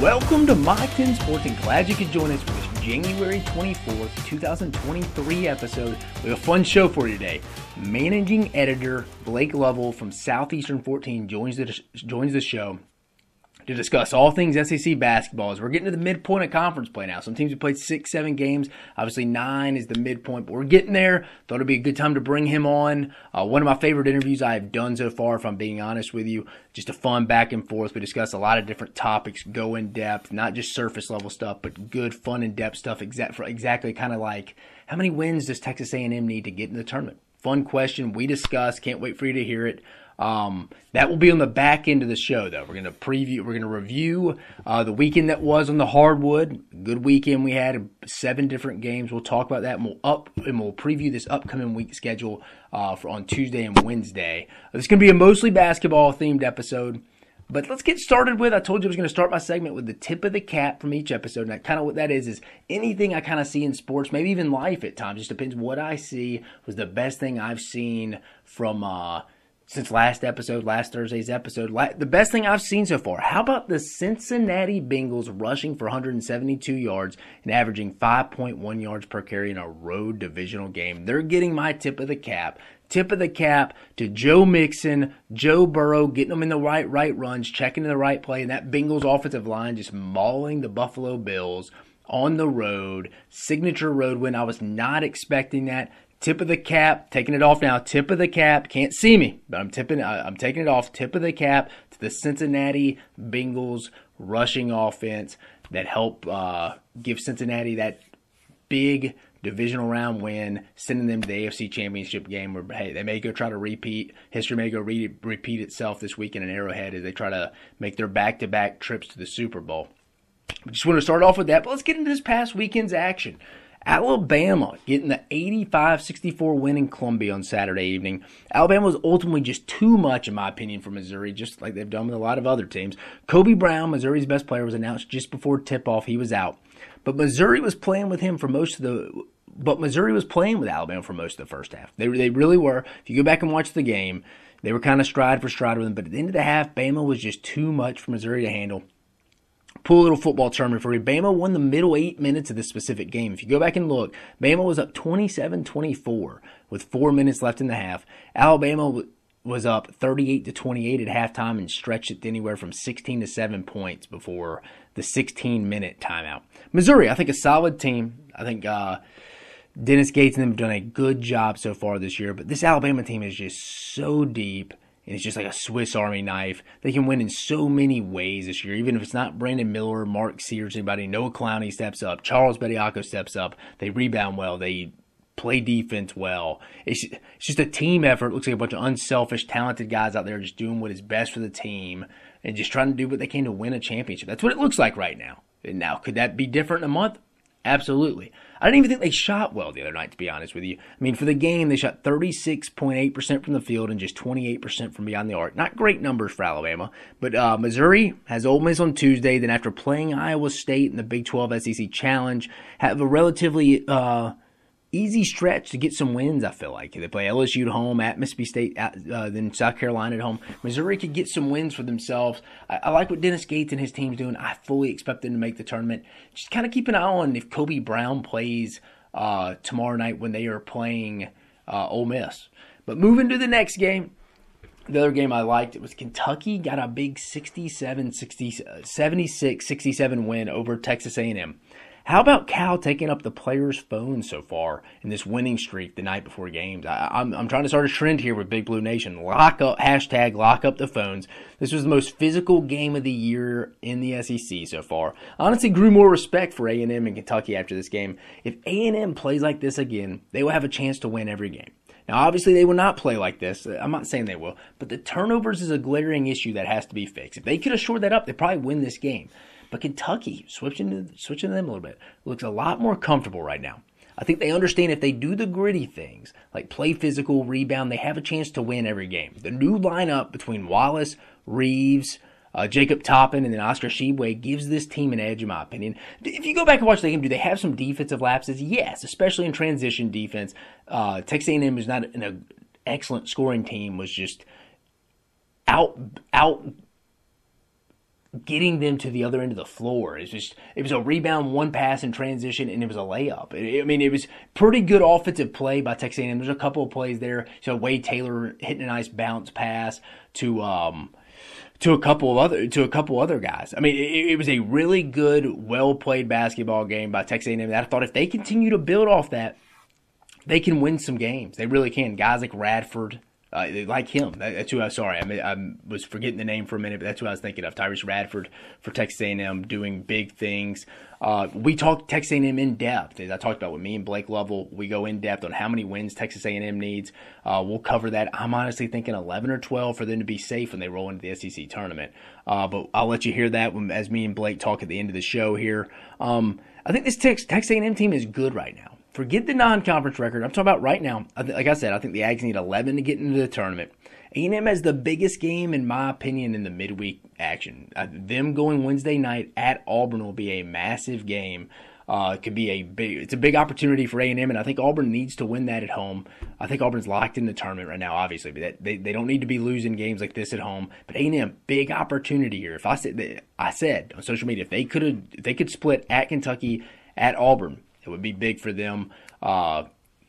Welcome to My 10 Sports and glad you could join us for this January 24th, 2023 episode. We have a fun show for you today. Managing editor Blake Lovell from Southeastern 14 joins the, joins the show to discuss all things SEC basketball as we're getting to the midpoint of conference play now. Some teams have played six, seven games. Obviously, nine is the midpoint, but we're getting there. Thought it'd be a good time to bring him on. Uh, one of my favorite interviews I have done so far, if I'm being honest with you. Just a fun back and forth. We discuss a lot of different topics, go in depth, not just surface level stuff, but good, fun, in depth stuff. Exact exactly kind of like how many wins does Texas A&M need to get in the tournament? Fun question. We discuss. Can't wait for you to hear it. Um, that will be on the back end of the show, though. We're going to preview, we're going to review uh, the weekend that was on the hardwood. Good weekend we had, seven different games. We'll talk about that, and we'll up and we'll preview this upcoming week schedule uh, for on Tuesday and Wednesday. It's going to be a mostly basketball themed episode. But let's get started with. I told you I was going to start my segment with the tip of the cap from each episode. And kind of what that is is anything I kind of see in sports, maybe even life at times. Just depends what I see was the best thing I've seen from uh, since last episode, last Thursday's episode. the best thing I've seen so far. How about the Cincinnati Bengals rushing for 172 yards and averaging 5.1 yards per carry in a road divisional game? They're getting my tip of the cap. Tip of the cap to Joe Mixon, Joe Burrow, getting them in the right right runs, checking in the right play, and that Bengals offensive line just mauling the Buffalo Bills on the road. Signature road win. I was not expecting that. Tip of the cap, taking it off now. Tip of the cap, can't see me, but I'm tipping. I'm taking it off. Tip of the cap to the Cincinnati Bengals rushing offense that help uh, give Cincinnati that big divisional round win, sending them to the AFC Championship game. Where hey, they may go try to repeat history may go re- repeat itself this weekend in Arrowhead as they try to make their back-to-back trips to the Super Bowl. I just want to start off with that, but let's get into this past weekend's action. Alabama getting the 85 64 win in Columbia on Saturday evening. Alabama was ultimately just too much, in my opinion, for Missouri, just like they've done with a lot of other teams. Kobe Brown, Missouri's best player, was announced just before tip off. He was out. But Missouri was playing with him for most of the. But Missouri was playing with Alabama for most of the first half. They, they really were. If you go back and watch the game, they were kind of stride for stride with them. But at the end of the half, Bama was just too much for Missouri to handle. Pull a little football term for you. Bama won the middle eight minutes of this specific game. If you go back and look, Bama was up 27 24 with four minutes left in the half. Alabama was up 38 to 28 at halftime and stretched it anywhere from 16 to 7 points before the 16 minute timeout. Missouri, I think a solid team. I think uh, Dennis Gates and them have done a good job so far this year, but this Alabama team is just so deep and it's just like a Swiss Army knife. They can win in so many ways this year. Even if it's not Brandon Miller, Mark Sears, anybody, Noah Clowney steps up, Charles Bediako steps up. They rebound well. They play defense well. It's, it's just a team effort. It looks like a bunch of unselfish, talented guys out there just doing what is best for the team and just trying to do what they can to win a championship. That's what it looks like right now. And now, could that be different in a month? Absolutely. I didn't even think they shot well the other night, to be honest with you. I mean, for the game, they shot 36.8% from the field and just 28% from beyond the arc. Not great numbers for Alabama, but uh, Missouri has Ole Miss on Tuesday. Then after playing Iowa State in the Big 12 SEC Challenge, have a relatively uh, easy stretch to get some wins. I feel like they play LSU at home, at Mississippi State, at, uh, then South Carolina at home. Missouri could get some wins for themselves. I, I, like what Dennis Gates and his team's doing. I fully expect them to make the tournament. Just kind of keep an eye on if Kobe Brown plays uh, tomorrow night when they are playing uh, Ole Miss. But moving to the next game. The other game I liked it was Kentucky got a big 67 60, 76 67 win over Texas A&M. How about Cal taking up the players' phones so far in this winning streak the night before games? I, am I'm, I'm trying to start a trend here with Big Blue Nation. Lock up, hashtag lock up the phones. This was the most physical game of the year in the SEC so far. Honestly, grew more respect for A&M and Kentucky after this game. If A&M plays like this again, they will have a chance to win every game. Now, obviously, they will not play like this. I'm not saying they will, but the turnovers is a glaring issue that has to be fixed. If they could have shored that up, they probably win this game. But Kentucky, switching switching them a little bit, looks a lot more comfortable right now. I think they understand if they do the gritty things, like play physical, rebound, they have a chance to win every game. The new lineup between Wallace, Reeves, uh, Jacob Toppin, and then Oscar Tshiebwe gives this team an edge, in my opinion. If you go back and watch the game, do they have some defensive lapses? Yes, especially in transition defense. Uh, Texas A&M is not an excellent scoring team. Was just out out getting them to the other end of the floor. It's just it was a rebound, one pass in transition, and it was a layup. I mean, it was pretty good offensive play by Texas A&M. There's a couple of plays there. So Wade Taylor hitting a nice bounce pass to um to a couple of other to a couple other guys. I mean, it, it was a really good, well played basketball game by Texas A&M. I thought if they continue to build off that, they can win some games. They really can. Guys like Radford, uh, like him. That's who I sorry. I, mean, I was forgetting the name for a minute, but that's who I was thinking of. Tyrece Radford for Texas A&M doing big things. Uh, we talked Texas A&M in depth. As I talked about with me and Blake Lovell, we go in depth on how many wins Texas A&M needs. Uh, we'll cover that. I'm honestly thinking 11 or 12 for them to be safe when they roll into the SEC tournament. Uh, but I'll let you hear that when, as me and Blake talk at the end of the show here. Um, I think this Texas A&M team is good right now. Forget the non-conference record. I'm talking about right now. Like I said, I think the Ags need 11 to get into the tournament. A&M has the biggest game, in my opinion, in the midweek action. Uh, them going Wednesday night at Auburn will be a massive game. Uh, it could be a big. It's a big opportunity for A and M, and I think Auburn needs to win that at home. I think Auburn's locked in the tournament right now, obviously, but that, they they don't need to be losing games like this at home. But A and M, big opportunity here. If I said I said on social media, if they could if they could split at Kentucky at Auburn, it would be big for them. Uh,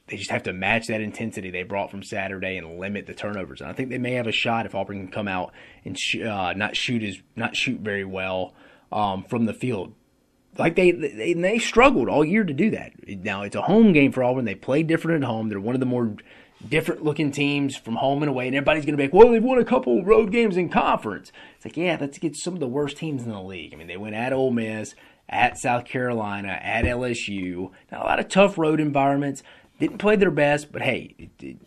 they just have to match that intensity they brought from Saturday and limit the turnovers. And I think they may have a shot if Auburn can come out and sh- uh, not shoot as not shoot very well um, from the field. Like they, they they struggled all year to do that. Now it's a home game for Auburn. They play different at home. They're one of the more different looking teams from home and away, and everybody's going to be like, well, they've won a couple road games in conference. It's like, yeah, that's against some of the worst teams in the league. I mean, they went at Ole Miss, at South Carolina, at LSU. Now, a lot of tough road environments. Didn't play their best, but hey, it, it,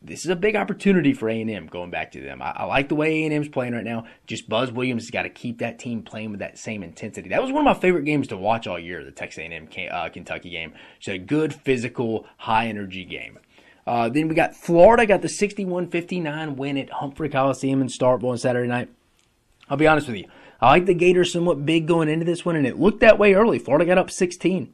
this is a big opportunity for A&M going back to them. I, I like the way A&M's playing right now. Just Buzz Williams has got to keep that team playing with that same intensity. That was one of my favorite games to watch all year, the Texas A&M uh, Kentucky game. It's a good, physical, high energy game. Uh, then we got Florida got the 61-59 win at Humphrey Coliseum in Starkville on Saturday night. I'll be honest with you. I like the Gators somewhat big going into this one, and it looked that way early. Florida got up 16.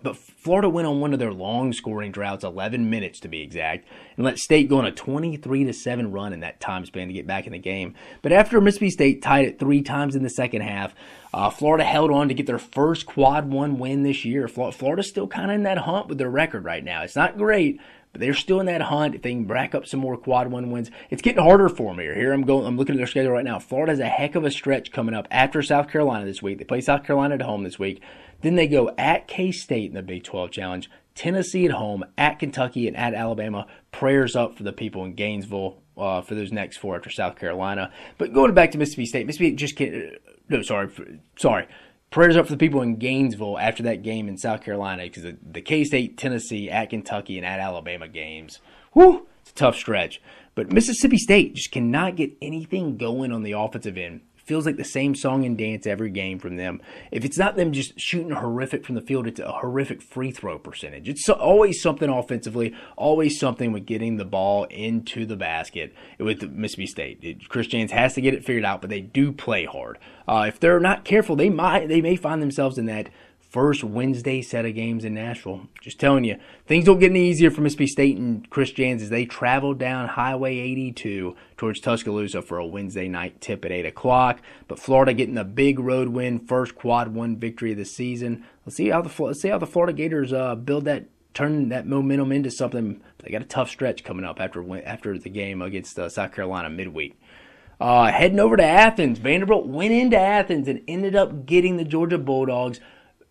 But Florida went on one of their long scoring droughts, 11 minutes to be exact, and let State go on a 23 to 7 run in that time span to get back in the game. But after Mississippi State tied it three times in the second half, uh, Florida held on to get their first quad one win this year. Florida's still kind of in that hunt with their record right now. It's not great, but they're still in that hunt. If they can rack up some more quad one wins, it's getting harder for them here. Here I'm going. I'm looking at their schedule right now. Florida has a heck of a stretch coming up after South Carolina this week. They play South Carolina at home this week. Then they go at K State in the Big 12 Challenge, Tennessee at home, at Kentucky, and at Alabama. Prayers up for the people in Gainesville uh, for those next four after South Carolina. But going back to Mississippi State, Mississippi just can't. No, sorry, sorry prayers up for the people in Gainesville after that game in South Carolina because the, the K State, Tennessee, at Kentucky, and at Alabama games. Whew, it's a tough stretch. But Mississippi State just cannot get anything going on the offensive end feels like the same song and dance every game from them. If it's not them just shooting horrific from the field, it's a horrific free throw percentage. It's always something offensively, always something with getting the ball into the basket with Mississippi State. Chris Jans has to get it figured out, but they do play hard. Uh, if they're not careful, they might they may find themselves in that first Wednesday set of games in Nashville. Just telling you, things don't get any easier for Mississippi State and Chris Jans as they travel down Highway 82 towards Tuscaloosa for a Wednesday night tip at 8 o'clock. But Florida getting a big road win, first quad one victory of the season. Let's see how the let's see how the Florida Gators uh, build that turn that momentum into something. They got a tough stretch coming up after after the game against uh, South Carolina midweek. Uh, heading over to Athens, Vanderbilt went into Athens and ended up getting the Georgia Bulldogs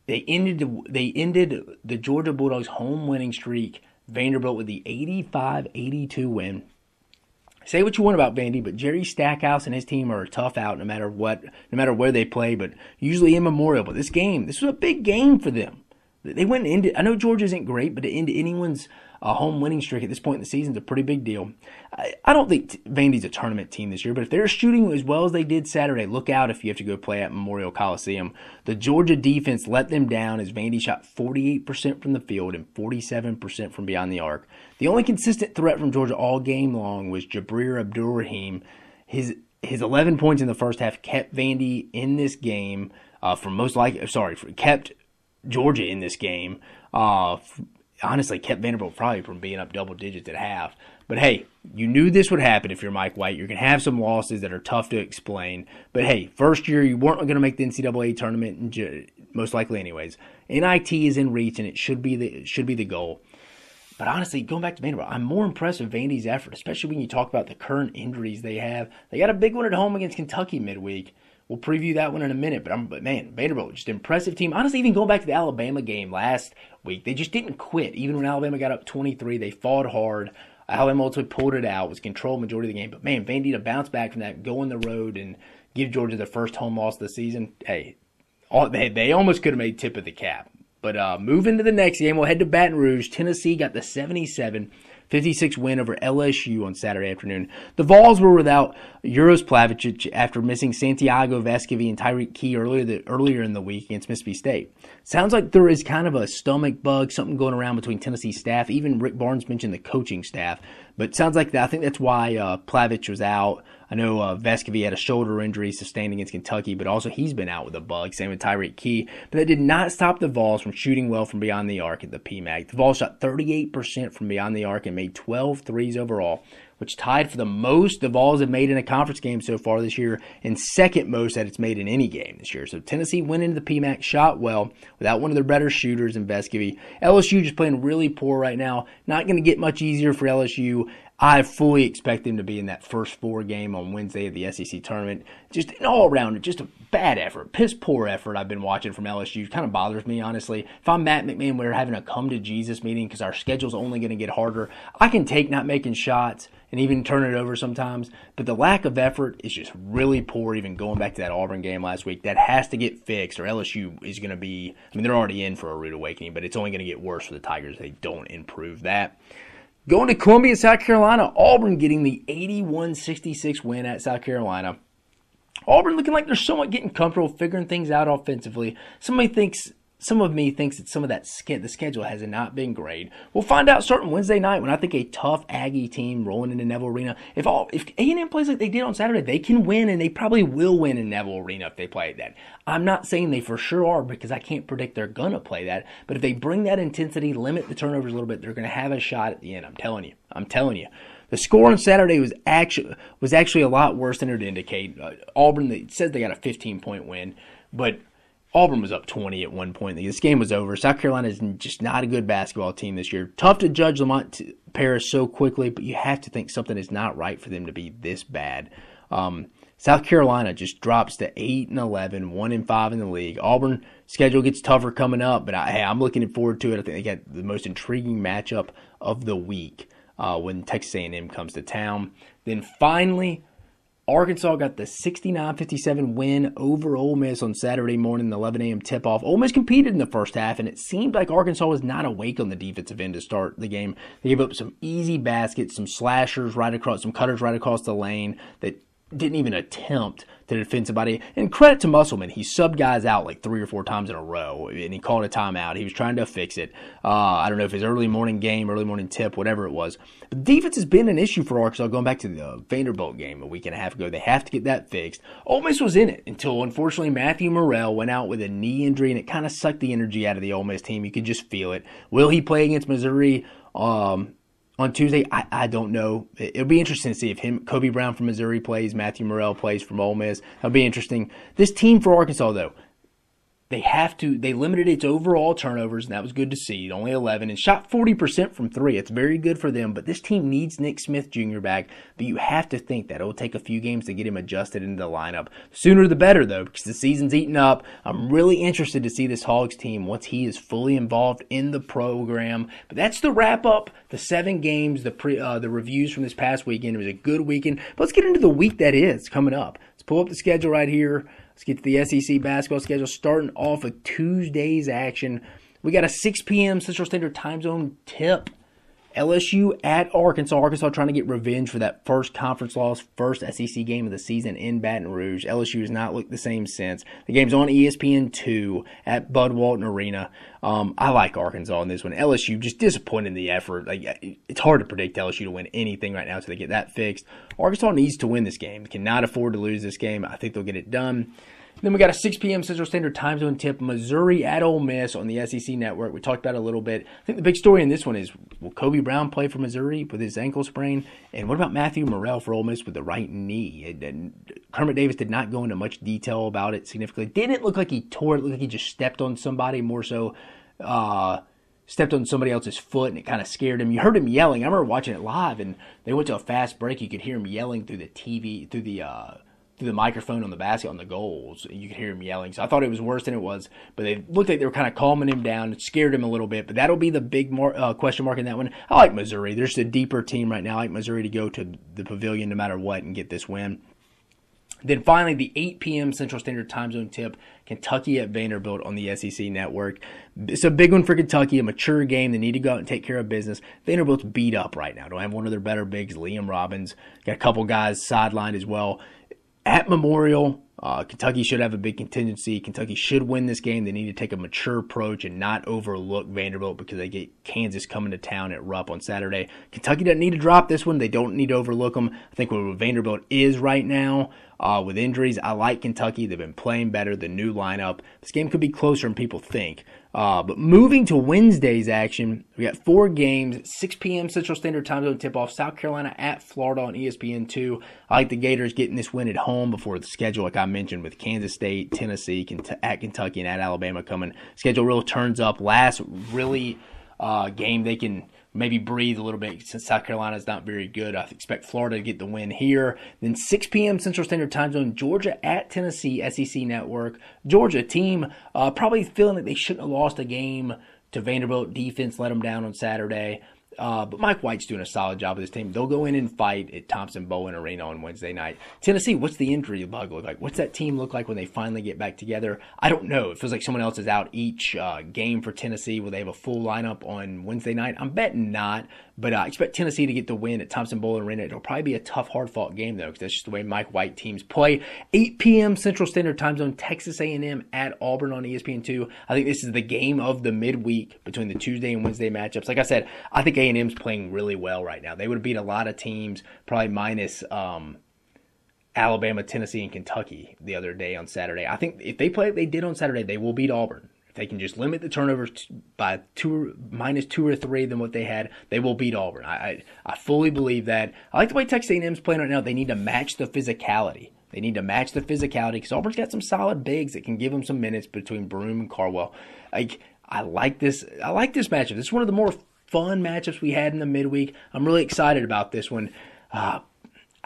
they ended the, they ended the Georgia Bulldogs home winning streak. Vanderbilt with the 85-82 win. Say what you want about Vandy, but Jerry Stackhouse and his team are tough out no matter what, no matter where they play. But usually in Memorial. But this game, this was a big game for them. They went into. I know Georgia isn't great, but to end anyone's a home winning streak at this point in the season is a pretty big deal. I, I don't think Vandy's a tournament team this year, but if they're shooting as well as they did Saturday, look out if you have to go play at Memorial Coliseum. The Georgia defense let them down as Vandy shot 48% from the field and 47% from beyond the arc. The only consistent threat from Georgia all game long was Jabri Abdur-Rahim. His his 11 points in the first half kept Vandy in this game uh, for most likely, sorry, for, kept Georgia in this game uh, honestly kept Vanderbilt probably from being up double digits at half. But hey, you knew this would happen if you're Mike White. You're going to have some losses that are tough to explain. But hey, first year you weren't going to make the NCAA tournament, most likely anyways. NIT is in reach, and it should be the should be the goal. But honestly, going back to Vanderbilt, I'm more impressed with Vandy's effort, especially when you talk about the current injuries they have. They got a big one at home against Kentucky midweek. We'll preview that one in a minute. But I'm, but man, Vanderbilt just impressive team. Honestly, even going back to the Alabama game last week, they just didn't quit. Even when Alabama got up 23, they fought hard. Alabama ultimately pulled it out, was controlled majority of the game. But man, Vandy to bounce back from that, go on the road and give Georgia their first home loss of the season. Hey, all, they, they almost could have made tip of the cap. But uh, moving to the next game, we'll head to Baton Rouge. Tennessee got the 77 56 win over LSU on Saturday afternoon. The Vols were without Uros Plavsic after missing Santiago Vescovi and Tyreke Key earlier the, earlier in the week against Mississippi State. Sounds like there is kind of a stomach bug, something going around between Tennessee staff. Even Rick Barnes mentioned the coaching staff, but sounds like that. I think that's why uh, Plavsic was out. I know uh, Vescovi had a shoulder injury sustained against Kentucky, but also he's been out with a bug. Same with Tyreke Key. But that did not stop the Vols from shooting well from beyond the arc at the PMAC. The Vols shot 38% from beyond the arc and made 12 threes overall, which tied for the most the Vols have made in a conference game so far this year and second most that it's made in any game this year. So Tennessee went into the PMAC, shot well without one of their better shooters in Vescovi. LSU just playing really poor right now. Not going to get much easier for LSU. I fully expect them to be in that first four game on Wednesday of the SEC tournament. Just an all around, just a bad effort, piss poor effort I've been watching from LSU. Kind of bothers me, honestly. If I'm Matt McMahon, we're having a come to Jesus meeting because our schedule's only going to get harder. I can take not making shots and even turn it over sometimes, but the lack of effort is just really poor. Even going back to that Auburn game last week, that has to get fixed, or LSU is going to be. I mean, they're already in for a rude awakening, but it's only going to get worse for the Tigers if they don't improve that. Going to Columbia, South Carolina, Auburn getting the 81 66 win at South Carolina. Auburn looking like they're somewhat getting comfortable, figuring things out offensively. Somebody thinks some of me thinks that some of that the schedule has not been great. We'll find out starting Wednesday night when I think a tough Aggie team rolling into Neville Arena. If all if A and M plays like they did on Saturday, they can win and they probably will win in Neville Arena if they play that. I'm not saying they for sure are because I can't predict they're gonna play that. But if they bring that intensity, limit the turnovers a little bit, they're gonna have a shot at the end. I'm telling you. I'm telling you. The score on Saturday was actually was actually a lot worse than it would indicate. Uh, Auburn they, says they got a 15 point win, but Auburn was up 20 at one point. This game was over. South Carolina is just not a good basketball team this year. Tough to judge Lamont Paris so quickly, but you have to think something is not right for them to be this bad. Um, South Carolina just drops to 8 and 11, 1 and 5 in the league. Auburn schedule gets tougher coming up, but I, hey, I'm looking forward to it. I think they got the most intriguing matchup of the week uh, when Texas A&M comes to town. Then finally, Arkansas got the 69-57 win over Ole Miss on Saturday morning, 11 a.m. tip-off. Ole Miss competed in the first half, and it seemed like Arkansas was not awake on the defensive end to start the game. They gave up some easy baskets, some slashers right across, some cutters right across the lane that didn't even attempt to defend somebody. And credit to Musselman, he subbed guys out like three or four times in a row, and he called a timeout. He was trying to fix it. Uh, I don't know if it's early morning game, early morning tip, whatever it was. But defense has been an issue for Arkansas going back to the Vanderbilt game a week and a half ago. They have to get that fixed. Ole Miss was in it until unfortunately Matthew Murrell went out with a knee injury, and it kind of sucked the energy out of the Ole Miss team. You could just feel it. Will he play against Missouri? Um, on Tuesday. I, I don't know. It'll be interesting to see if him Kobe Brown from Missouri plays, Matthew Murrell plays from Ole Miss. That'll be interesting. This team for Arkansas though, they have to they limited its overall turnovers and that was good to see only 11 and shot 40% from three. It's very good for them but this team needs nick smith jr back but you have to think that it'll take a few games to get him adjusted into the lineup. Sooner the better though because the season's eating up. I'm really interested to see this hogs team once he is fully involved in the program but that's the wrap up. The seven games the pre uh, the reviews from this past weekend. It was a good weekend but let's get into the week that is coming up. Let's pull up the schedule right here Let's get to the SEC basketball schedule starting off with Tuesday's action. We got a 6 p.m. Central Standard Time Zone tip. LSU at Arkansas. Arkansas trying to get revenge for that first conference loss, first SEC game of the season in Baton Rouge. LSU has not looked the same since. The game's on ESPN two at Bud Walton Arena. Um, I like Arkansas in this one. LSU just disappointed in the effort. Like it's hard to predict LSU to win anything right now until they get that fixed. Arkansas needs to win this game. Cannot afford to lose this game. I think they'll get it done. Then we got a 6 p.m. Central Standard Time Zone tip, Missouri at Ole Miss on the SEC Network. We talked about it a little bit. I think the big story in this one is will Kobe Brown play for Missouri with his ankle sprain? And what about Matthew Murrell for Ole Miss with the right knee? And Kermit Davis did not go into much detail about it significantly. Didn't look like he tore it. Looked like he just stepped on somebody more so. Uh, stepped on somebody else's foot and it kind of scared him. You heard him yelling. I remember watching it live and they went to a fast break. You could hear him yelling through the TV, through the uh, through the microphone on the basket on the goals. You could hear him yelling. So I thought it was worse than it was, but they looked like they were kind of calming him down. Scared him a little bit, but that'll be the big more, uh, question mark in that one. I like Missouri. There's a deeper team right now. I like Missouri to go to the pavilion no matter what and get this win. Then finally, the 8 p.m. Central Standard Time Zone tip Kentucky at Vanderbilt on the SEC network. It's a big one for Kentucky, a mature game. They need to go out and take care of business. Vanderbilt's beat up right now. Don't have one of their better bigs, Liam Robbins. Got a couple guys sidelined as well at Memorial. Uh, Kentucky should have a big contingency. Kentucky should win this game. They need to take a mature approach and not overlook Vanderbilt because they get Kansas coming to town at Rupp on Saturday. Kentucky doesn't need to drop this one. They don't need to overlook them. I think where Vanderbilt is right now, uh, with injuries. I like Kentucky. They've been playing better. The new lineup. This game could be closer than people think. Uh, but moving to Wednesday's action, we got four games, 6 p.m. Central Standard Time Zone tip off. South Carolina at Florida on ESPN2. I like the Gators getting this win at home before the schedule, like I mentioned, with Kansas State, Tennessee, at Kentucky, and at Alabama coming. Schedule really turns up. Last really uh, game they can maybe breathe a little bit since South Carolina is not very good. I expect Florida to get the win here. Then 6 p.m. Central Standard Time Zone, Georgia at Tennessee, SEC Network. Georgia team uh, probably feeling like they shouldn't have lost a game to Vanderbilt. Defense let them down on Saturday. Uh, but Mike White's doing a solid job with his team. They'll go in and fight at Thompson Boling Arena on Wednesday night. Tennessee, what's the injury bug look like? What's that team look like when they finally get back together? I don't know. It feels like someone else is out each uh, game for Tennessee. Will they have a full lineup on Wednesday night? I'm betting not. But uh, I expect Tennessee to get the win at Thompson Boling Arena. It'll probably be a tough, hard-fought game though, because that's just the way Mike White teams play. 8 p.m. Central Standard Time Zone, Texas A&M at Auburn on ESPN2. I think this is the game of the midweek between the Tuesday and Wednesday matchups. Like I said, I think A&M's playing really well right now. They would have beat a lot of teams, probably minus. Um, Alabama, Tennessee, and Kentucky the other day on Saturday. I think if they play like they did on Saturday, they will beat Auburn they can just limit the turnovers by two minus two or three than what they had, they will beat Auburn. I, I, I fully believe that. I like the way Texas A&M's playing right now. They need to match the physicality. They need to match the physicality because Auburn's got some solid bigs that can give them some minutes between Broome and Cardwell. Like I like this. I like this matchup. This is one of the more fun matchups we had in the midweek. I'm really excited about this one. Uh,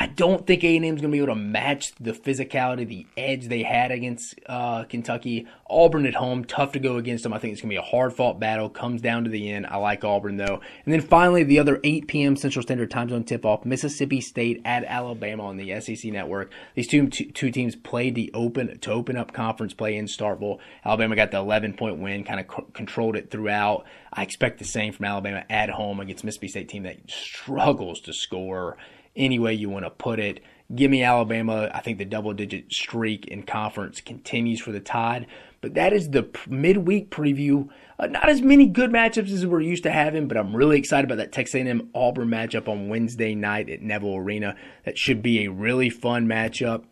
I don't think A&M is going to be able to match the physicality, the edge they had against uh, Kentucky. Auburn at home, tough to go against them. I think it's going to be a hard fought battle. Comes down to the end. I like Auburn though. And then finally, the other 8 p.m. Central Standard Time Zone tip off: Mississippi State at Alabama on the SEC Network. These two two teams played the open to open up conference play in Starkville. Alabama got the 11 point win, kind of c- controlled it throughout. I expect the same from Alabama at home against Mississippi State team that struggles to score any way you want to put it. Give me Alabama. I think the double digit streak in conference continues for the Tide. But that is the midweek preview. Uh, not as many good matchups as we're used to having, but I'm really excited about that Texas A&M Auburn matchup on Wednesday night at Neville Arena. That should be a really fun matchup.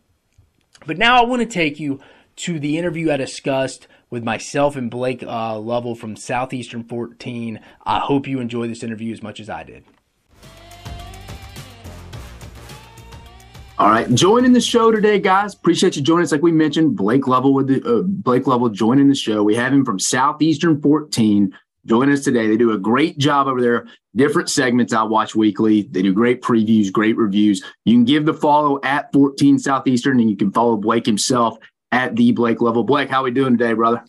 But now I want to take you to the interview I discussed with myself and Blake uh, Lovell from Southeastern 14. I hope you enjoy this interview as much as I did. All right, joining the show today, guys. Appreciate you joining us. Like we mentioned, Blake Lovell with the uh, Blake Lovell joining the show. We have him from Southeastern 14 joining us today. They do a great job over there. Different segments I watch weekly. They do great previews, great reviews. You can give the follow at 14 Southeastern, and you can follow Blake himself at the Blake Lovell. Blake, how we doing today, brother?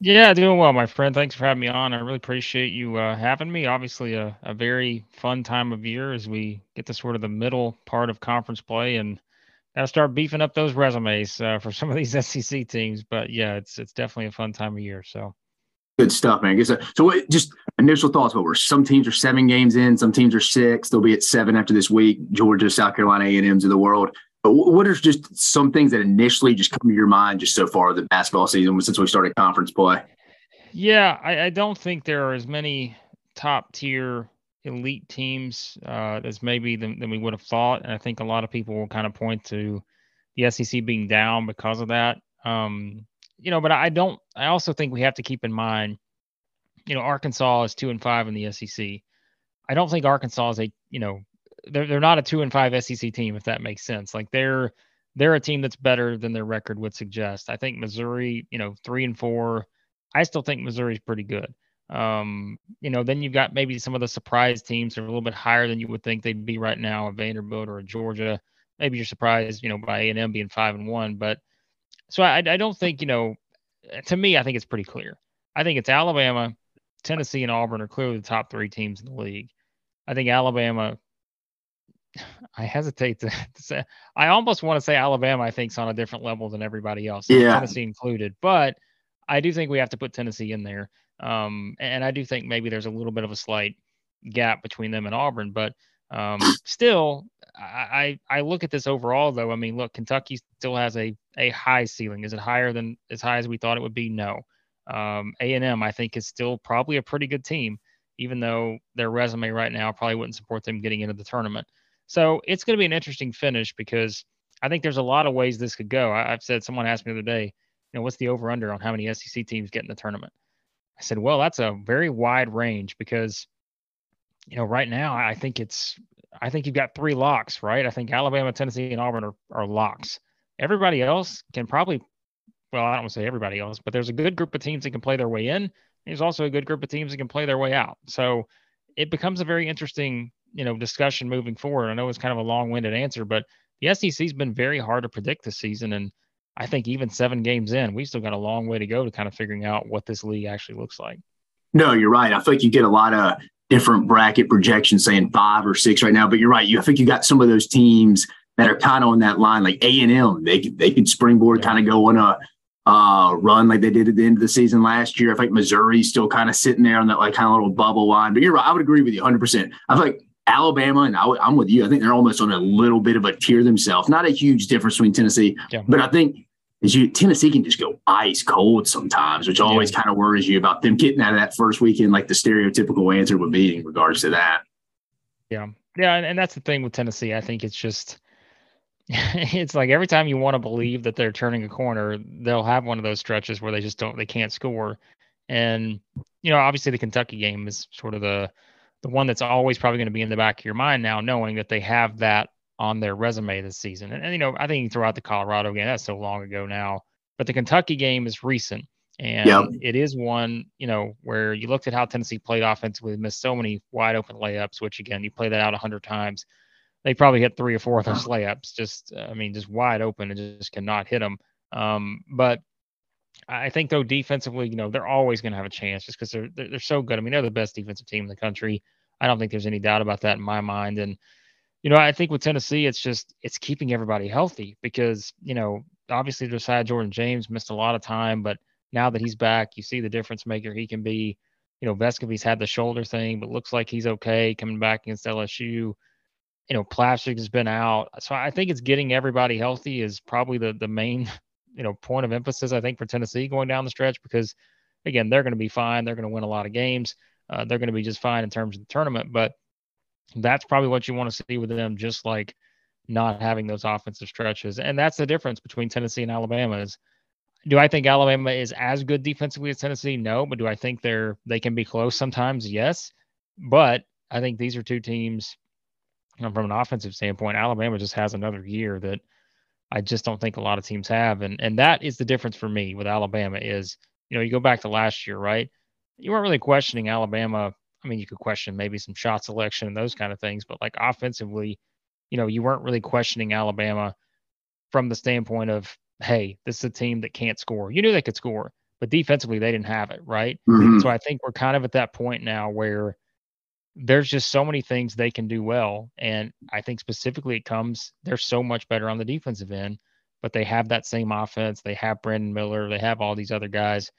Yeah, doing well, my friend. Thanks for having me on. I really appreciate you uh, having me. Obviously, a, a very fun time of year as we get to sort of the middle part of conference play and got to start beefing up those resumes uh, for some of these SEC teams. But yeah, it's it's definitely a fun time of year. So good stuff, man. So, so what, just initial thoughts. What were some teams are seven games in, some teams are six. They'll be at seven after this week. Georgia, South Carolina, A and M's of the world. What are just some things that initially just come to your mind just so far the basketball season since we started conference play? Yeah, I, I don't think there are as many top tier elite teams uh, as maybe than, than we would have thought. And I think a lot of people will kind of point to the SEC being down because of that. Um, you know, but I don't. I also think we have to keep in mind, you know, Arkansas is two and five in the SEC. I don't think Arkansas is a, you know, they're they're not a two and five SEC team if that makes sense. Like they're they're a team that's better than their record would suggest. I think Missouri, you know, three and four. I still think Missouri's pretty good. Um, you know, then you've got maybe some of the surprise teams that are a little bit higher than you would think they'd be right now, a Vanderbilt or a Georgia. Maybe you're surprised, you know, by A and M being five and one. But so I, I don't think, you know, to me, I think it's pretty clear. I think it's Alabama, Tennessee, and Auburn are clearly the top three teams in the league. I think Alabama. I hesitate to, to say. I almost want to say Alabama. I think is on a different level than everybody else, yeah. Tennessee included. But I do think we have to put Tennessee in there. Um, and I do think maybe there's a little bit of a slight gap between them and Auburn, but um, still, I, I look at this overall though. I mean, look, Kentucky still has a a high ceiling. Is it higher than as high as we thought it would be? No. Um, a and M, I think, is still probably a pretty good team, even though their resume right now probably wouldn't support them getting into the tournament. So it's going to be an interesting finish because I think there's a lot of ways this could go. I, have said someone asked me the other day, you know, what's the over under on how many SEC teams get in the tournament? I said, well, that's a very wide range because, you know, right now I think it's, I think you've got three locks, right? I think Alabama, Tennessee, and Auburn are, are locks. Everybody else can probably, well, I don't want to say everybody else, but there's a good group of teams that can play their way in. There's also a good group of teams that can play their way out. So it becomes a very interesting, you know, discussion moving forward. I know it's kind of a long-winded answer, but the SEC's been very hard to predict this season, and I think even seven games in, we still got a long way to go to kind of figuring out what this league actually looks like. No, you're right. I feel like you get a lot of different bracket projections saying five or six right now, but you're right. You, I think you got some of those teams that are kind of on that line, like A and M. They they could springboard, yeah. kind of go on a uh, run like they did at the end of the season last year. I think Missouri's still kind of sitting there on that like kind of little bubble line. But you're right. I would agree with you 100. percent I feel like Alabama and I, am with you. I think they're almost on a little bit of a tier themselves. Not a huge difference between Tennessee, yeah. but I think is you Tennessee can just go ice cold sometimes, which always yeah. kind of worries you about them getting out of that first weekend, like the stereotypical answer would be in regards to that. Yeah, yeah, and, and that's the thing with Tennessee. I think it's just it's like every time you want to believe that they're turning a corner, they'll have one of those stretches where they just don't they can't score. And you know, obviously the Kentucky game is sort of the the one that's always probably going to be in the back of your mind now, knowing that they have that on their resume this season. And, and you know, I think throughout the Colorado game, that's so long ago now. But the Kentucky game is recent. And yep. it is one, you know, where you looked at how Tennessee played offensively, missed so many wide open layups, which again, you play that out a hundred times. They probably hit three or four of those layups, just, I mean, just wide open and just cannot hit them. Um, but I think though defensively, you know, they're always going to have a chance just because they're, they're, they're so good. I mean, they're the best defensive team in the country. I don't think there's any doubt about that in my mind. And you know, I think with Tennessee, it's just it's keeping everybody healthy because you know obviously Josiah Jordan James missed a lot of time, but now that he's back, you see the difference maker he can be. You know, Vescovi's had the shoulder thing, but looks like he's okay coming back against LSU. You know, Plavsic has been out, so I think it's getting everybody healthy is probably the the main you know point of emphasis I think for Tennessee going down the stretch because again they're going to be fine, they're going to win a lot of games, uh, they're going to be just fine in terms of the tournament, but that's probably what you want to see with them, just like not having those offensive stretches. And that's the difference between Tennessee and Alabama is do I think Alabama is as good defensively as Tennessee? No, but do I think they're they can be close sometimes? Yes. But I think these are two teams from an offensive standpoint, Alabama just has another year that I just don't think a lot of teams have. And and that is the difference for me with Alabama is, you know, you go back to last year, right? You weren't really questioning Alabama I mean, you could question maybe some shot selection and those kind of things, but like offensively, you know, you weren't really questioning Alabama from the standpoint of, hey, this is a team that can't score. You knew they could score, but defensively they didn't have it, right? Mm-hmm. So I think we're kind of at that point now where there's just so many things they can do well. And I think specifically it comes, they're so much better on the defensive end, but they have that same offense. They have Brandon Miller, they have all these other guys.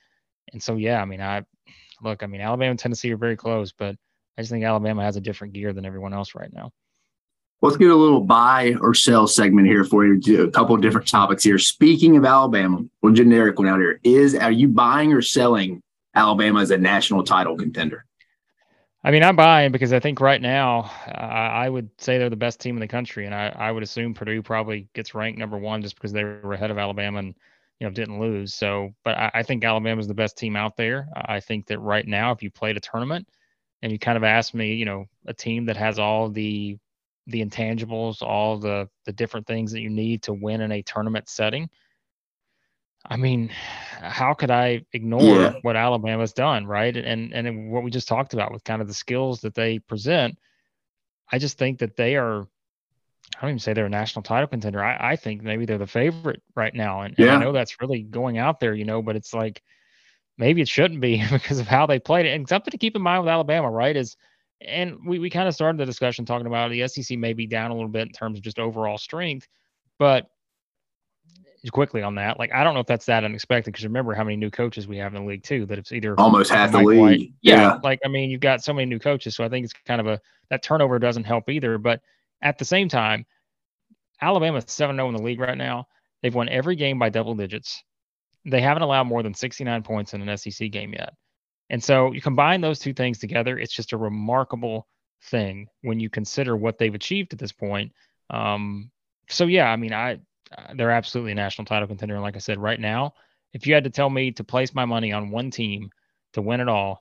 And so, yeah, I mean, I, look, I mean, Alabama and Tennessee are very close, but I just think Alabama has a different gear than everyone else right now. Let's get a little buy or sell segment here for you. A couple of different topics here. Speaking of Alabama, one generic one out here is: Are you buying or selling Alabama as a national title contender? I mean, I'm buying because I think right now I would say they're the best team in the country, and I, I would assume Purdue probably gets ranked number one just because they were ahead of Alabama and you know, didn't lose. So, but I, I think Alabama's the best team out there. I think that right now, if you played a tournament and you kind of asked me, you know, a team that has all the the intangibles, all the the different things that you need to win in a tournament setting. I mean, how could I ignore yeah. what Alabama's done, right? And and what we just talked about with kind of the skills that they present. I just think that they are I don't even say they're a national title contender. I, I think maybe they're the favorite right now. And, yeah. and, I know that's really going out there, you know, but it's like maybe it shouldn't be because of how they played it. And something to keep in mind with Alabama, right, is and we, we kind of started the discussion talking about the SEC may be down a little bit in terms of just overall strength, but quickly on that, like I don't know if that's that unexpected because remember how many new coaches we have in the league too. That it's either almost half the league. White, yeah, yeah, like I mean you've got so many new coaches, so I think it's kind of a that turnover doesn't help either. But at the same time, Alabama's 7 0 in the league right now. They've won every game by double digits. They haven't allowed more than 69 points in an SEC game yet. And so you combine those two things together, it's just a remarkable thing when you consider what they've achieved at this point. Um, so yeah, I mean, I they're absolutely a national title contender. And like I said, right now, if you had to tell me to place my money on one team to win it all,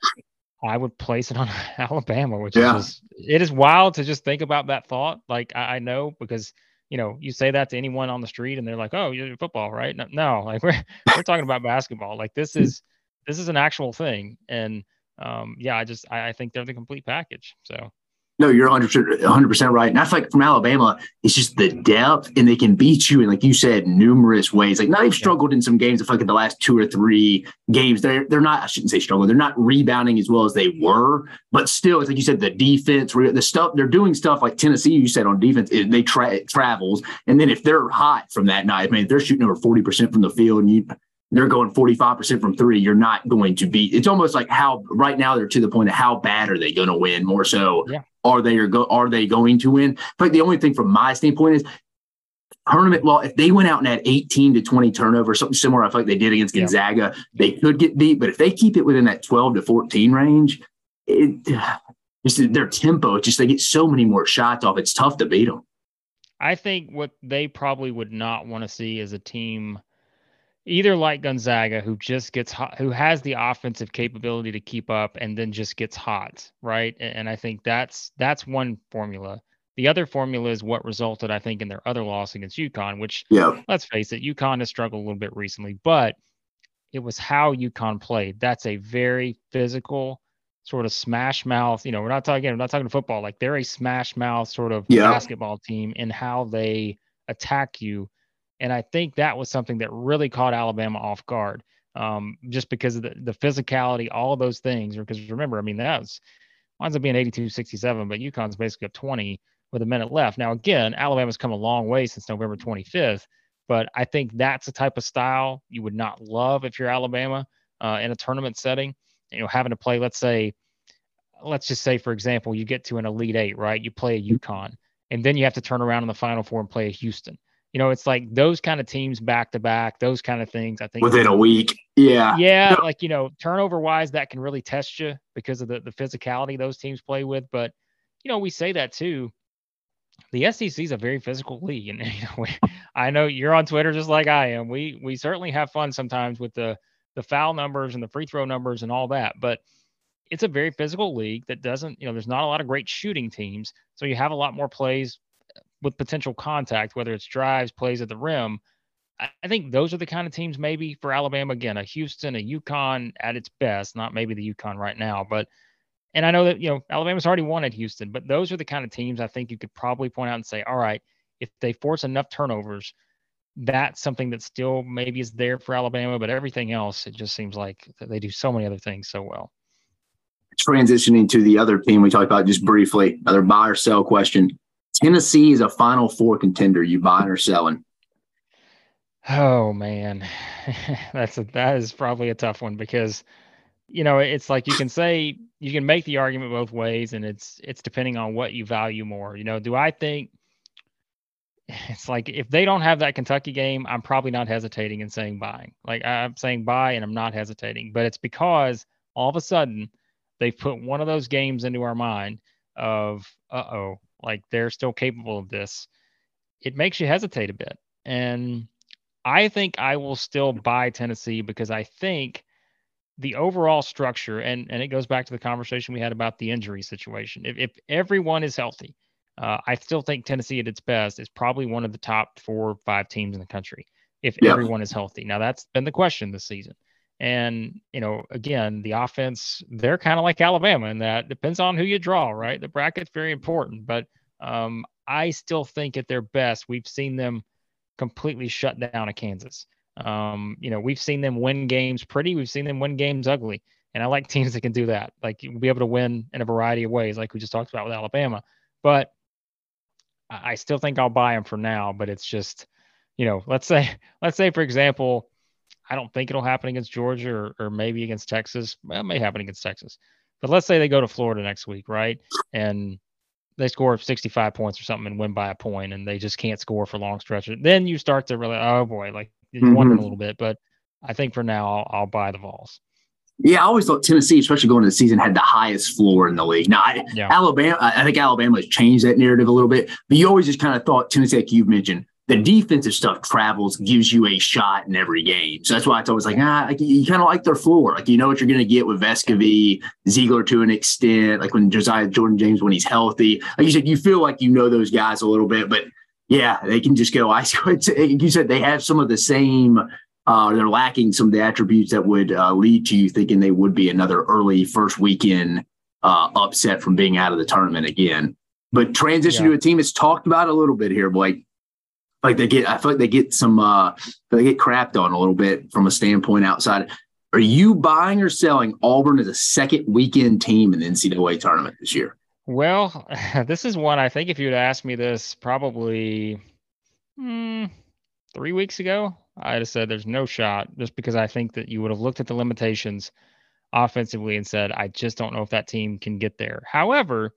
I would place it on Alabama, which yeah. is just, it is wild to just think about that thought. Like I, I, know because you know you say that to anyone on the street and they're like, oh, you're football, right? No, no, like we're we're talking about basketball. Like this is this is an actual thing, and um, yeah, I just I, I think they're the complete package. So no, you're 100 percent right. And I feel like from Alabama, it's just the depth, and they can beat you in, like you said, numerous ways. Like now they've struggled in some games. I feel like in the last two or three games, they're they're not. I shouldn't say struggle. They're not rebounding as well as they were, but still, it's like you said, the defense, the stuff they're doing stuff like Tennessee. You said on defense, they tra- travels, and then if they're hot from that night, I mean, if they're shooting over 40 percent from the field, and you they're going 45% from three, you're not going to beat. It's almost like how right now they're to the point of how bad are they going to win? More so, yeah. Are they or go are they going to win? But the only thing from my standpoint is tournament. Well, if they went out and had 18 to 20 turnovers, something similar, I feel like they did against Gonzaga, yeah. they could get beat. But if they keep it within that 12 to 14 range, it just their tempo, just they get so many more shots off. It's tough to beat them. I think what they probably would not want to see is a team either like Gonzaga, who just gets hot, who has the offensive capability to keep up and then just gets hot, right? And I think that's that's one formula. The other formula is what resulted, I think, in their other loss against UConn, which, yeah. let's face it, UConn has struggled a little bit recently, but it was how UConn played. That's a very physical sort of smash mouth. You know, we're not talking, we're not talking to football. Like they're a smash mouth sort of yeah. basketball team in how they attack you and I think that was something that really caught Alabama off guard, um, just because of the, the physicality, all of those things. Because remember, I mean, that was winds up being 82 67, but UConn's basically up 20 with a minute left. Now, again, Alabama's come a long way since November 25th, but I think that's a type of style you would not love if you're Alabama uh, in a tournament setting. You know, having to play, let's say, let's just say, for example, you get to an Elite Eight, right? You play a UConn, and then you have to turn around in the Final Four and play a Houston you know, it's like those kind of teams back to back, those kind of things. I think within a week. Yeah. Yeah. Like, you know, turnover wise, that can really test you because of the, the physicality those teams play with. But, you know, we say that too. The SEC is a very physical league. And, you know, we, I know you're on Twitter just like I am. We, we certainly have fun sometimes with the, the foul numbers and the free throw numbers and all that. But it's a very physical league that doesn't, you know, there's not a lot of great shooting teams. So you have a lot more plays with potential contact, whether it's drives, plays at the rim. I think those are the kind of teams maybe for Alabama again, a Houston, a UConn at its best, not maybe the UConn right now, but and I know that you know Alabama's already won at Houston, but those are the kind of teams I think you could probably point out and say, all right, if they force enough turnovers, that's something that still maybe is there for Alabama, but everything else, it just seems like they do so many other things so well. Transitioning to the other team we talked about just briefly, another buy or sell question. Tennessee is a Final Four contender. You buying or selling? Oh man, that's a, that is probably a tough one because you know it's like you can say you can make the argument both ways, and it's it's depending on what you value more. You know, do I think it's like if they don't have that Kentucky game, I'm probably not hesitating and saying buying. Like I'm saying buy, and I'm not hesitating, but it's because all of a sudden they've put one of those games into our mind of uh oh like they're still capable of this, it makes you hesitate a bit. And I think I will still buy Tennessee because I think the overall structure, and and it goes back to the conversation we had about the injury situation. If if everyone is healthy, uh, I still think Tennessee at its best is probably one of the top four or five teams in the country if yeah. everyone is healthy. Now that's been the question this season. And, you know, again, the offense, they're kind of like Alabama in that depends on who you draw, right? The bracket's very important, but um, I still think at their best, we've seen them completely shut down a Kansas. Um, you know, we've seen them win games pretty, we've seen them win games ugly. And I like teams that can do that. Like be able to win in a variety of ways, like we just talked about with Alabama. But I still think I'll buy them for now, but it's just, you know, let's say, let's say, for example, I don't think it'll happen against Georgia or, or maybe against Texas. Well, it may happen against Texas. But let's say they go to Florida next week, right? And they score 65 points or something and win by a point and they just can't score for long stretches. Then you start to really, oh boy, like you're mm-hmm. wondering a little bit. But I think for now, I'll, I'll buy the Vols. Yeah, I always thought Tennessee, especially going into the season, had the highest floor in the league. Now, I, yeah. Alabama, I think Alabama has changed that narrative a little bit, but you always just kind of thought Tennessee, like you've mentioned, the defensive stuff travels, gives you a shot in every game. So that's why it's always like, ah, like, you kind of like their floor. Like, you know what you're going to get with Vescovi, Zeigler to an extent, like when Josiah Jordan James, when he's healthy. Like you said, you feel like you know those guys a little bit, but yeah, they can just go. I you said they have some of the same. Uh, they're lacking some of the attributes that would uh, lead to you thinking they would be another early first weekend uh, upset from being out of the tournament again. But transition yeah. to a team that's talked about a little bit here, Blake like they get I feel like they get some uh they get crapped on a little bit from a standpoint outside. Are you buying or selling Auburn as a second weekend team in the NCAA tournament this year? Well, this is one I think if you'd asked me this probably hmm, three weeks ago, I'd have said there's no shot just because I think that you would have looked at the limitations offensively and said, I just don't know if that team can get there. However,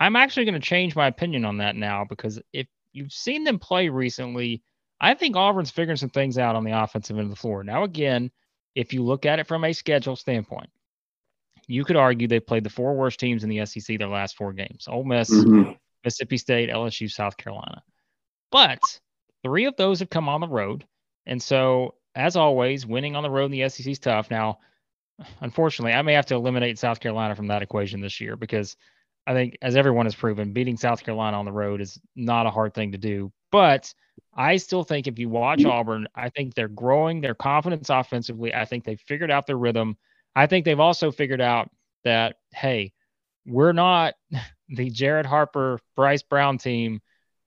I'm actually going to change my opinion on that now because if you've seen them play recently. I think Auburn's figuring some things out on the offensive end of the floor. Now, again, if you look at it from a schedule standpoint, you could argue they played the four worst teams in the SEC their last four games Ole Miss, mm-hmm. Mississippi State, LSU, South Carolina. But three of those have come on the road. And so, as always, winning on the road in the SEC is tough. Now, unfortunately, I may have to eliminate South Carolina from that equation this year because I think, as everyone has proven, beating South Carolina on the road is not a hard thing to do. But I still think if you watch Auburn, I think they're growing their confidence offensively. I think they've figured out their rhythm. I think they've also figured out that, hey, we're not the Jared Harper, Bryce Brown team